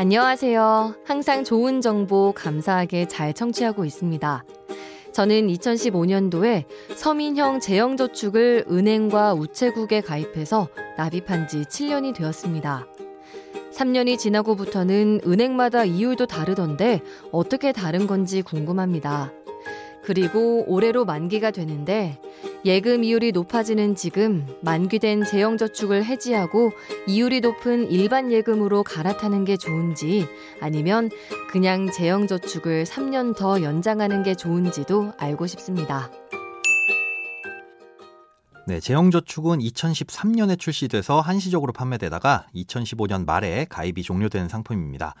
안녕하세요. 항상 좋은 정보 감사하게 잘 청취하고 있습니다. 저는 2015년도에 서민형 재형저축을 은행과 우체국에 가입해서 납입한 지 7년이 되었습니다. 3년이 지나고부터는 은행마다 이율도 다르던데 어떻게 다른 건지 궁금합니다. 그리고 올해로 만기가 되는데 예금 이율이 높아지는 지금 만기된 재형저축을 해지하고 이율이 높은 일반 예금으로 갈아타는 게 좋은지 아니면 그냥 재형저축을 3년 더 연장하는 게 좋은지도 알고 싶습니다. 네, 재형저축은 2013년에 출시돼서 한시적으로 판매되다가 2015년 말에 가입이 종료된 상품입니다.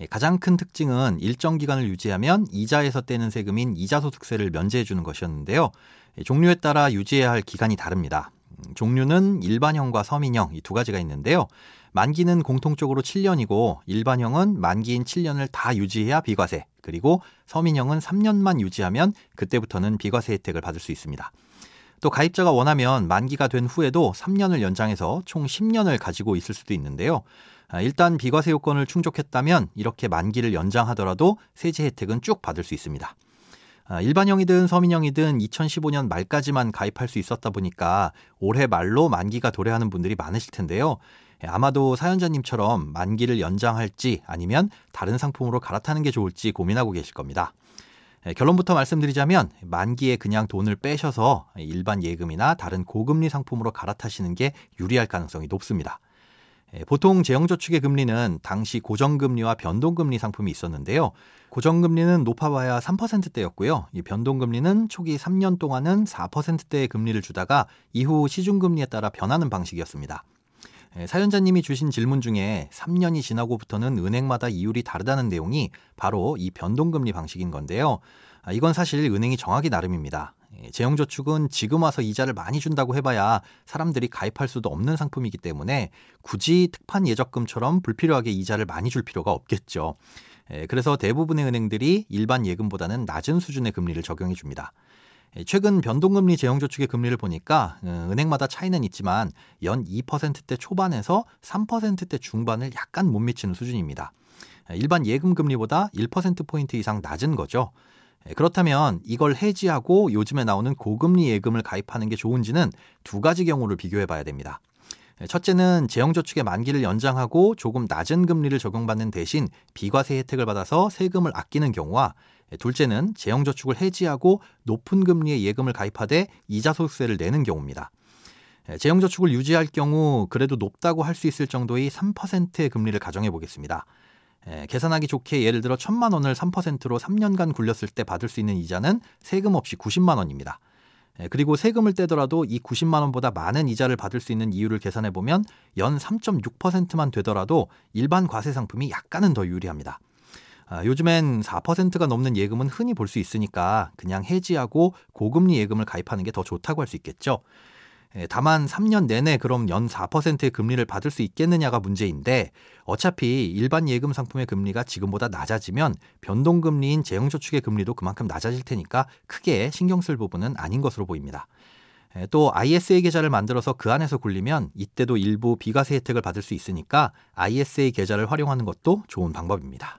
예, 가장 큰 특징은 일정 기간을 유지하면 이자에서 떼는 세금인 이자소득세를 면제해 주는 것이었는데요. 예, 종류에 따라 유지해야 할 기간이 다릅니다. 음, 종류는 일반형과 서민형 이 두 가지가 있는데요. 만기는 공통적으로 7년이고 일반형은 만기인 7년을 다 유지해야 비과세, 그리고 서민형은 3년만 유지하면 그때부터는 비과세 혜택을 받을 수 있습니다. 또 가입자가 원하면 만기가 된 후에도 3년을 연장해서 총 10년을 가지고 있을 수도 있는데요. 아, 일단 비과세 요건을 충족했다면 이렇게 만기를 연장하더라도 세제 혜택은 쭉 받을 수 있습니다. 아, 일반형이든 서민형이든 2015년 말까지만 가입할 수 있었다 보니까 올해 말로 만기가 도래하는 분들이 많으실 텐데요. 예, 아마도 사연자님처럼 만기를 연장할지 아니면 다른 상품으로 갈아타는 게 좋을지 고민하고 계실 겁니다. 예, 결론부터 말씀드리자면 만기에 그냥 돈을 빼셔서 일반 예금이나 다른 고금리 상품으로 갈아타시는 게 유리할 가능성이 높습니다. 예, 보통 재형저축의 금리는 당시 고정금리와 변동금리 상품이 있었는데요. 고정금리는 높아봐야 3%대였고요. 이 변동금리는 초기 3년 동안은 4%대의 금리를 주다가 이후 시중금리에 따라 변하는 방식이었습니다. 예, 사연자님이 주신 질문 중에 3년이 지나고부터는 은행마다 이율이 다르다는 내용이 바로 이 변동금리 방식인 건데요. 아, 이건 사실 은행이 정하기 나름입니다. 예, 재형저축은 지금 와서 이자를 많이 준다고 해봐야 사람들이 가입할 수도 없는 상품이기 때문에 굳이 특판 예적금처럼 불필요하게 이자를 많이 줄 필요가 없겠죠. 예, 그래서 대부분의 은행들이 일반 예금보다는 낮은 수준의 금리를 적용해 줍니다. 예, 최근 변동금리 재형저축의 금리를 보니까 어, 은행마다 차이는 있지만 연 2%대 초반에서 3%대 중반을 약간 못 미치는 수준입니다. 일반 예금 금리보다 1%포인트 이상 낮은 거죠. 예, 그렇다면 이걸 해지하고 요즘에 나오는 고금리 예금을 가입하는 게 좋은지는 두 가지 경우를 비교해 봐야 됩니다. 예, 첫째는 재형저축의 만기를 연장하고 조금 낮은 금리를 적용받는 대신 비과세 혜택을 받아서 세금을 아끼는 경우와 예, 둘째는 재형저축을 해지하고 높은 금리의 예금을 가입하되 이자 소득세를 내는 경우입니다. 재형저축을 유지할 경우 그래도 높다고 할 수 있을 정도의 3%의 금리를 가정해 보겠습니다. 예, 계산하기 좋게 예를 들어 천만 원을 3%로 3년간 굴렸을 때 받을 수 있는 이자는 세금 없이 90만 원입니다. 예, 그리고 세금을 떼더라도 이 90만 원보다 많은 이자를 받을 수 있는 이유를 계산해 보면 연 3.6%만 되더라도 일반 과세 상품이 약간은 더 유리합니다. 아, 요즘엔 4%가 넘는 예금은 흔히 볼 수 있으니까 그냥 해지하고 고금리 예금을 가입하는 게 더 좋다고 할 수 있겠죠. 예, 다만 3년 내내 그럼 연 4%의 금리를 받을 수 있겠느냐가 문제인데 어차피 일반 예금 상품의 금리가 지금보다 낮아지면 변동금리인 재형저축의 금리도 그만큼 낮아질 테니까 크게 신경 쓸 부분은 아닌 것으로 보입니다. 예, 또 ISA 계좌를 만들어서 그 안에서 굴리면 이때도 일부 비과세 혜택을 받을 수 있으니까 ISA 계좌를 활용하는 것도 좋은 방법입니다.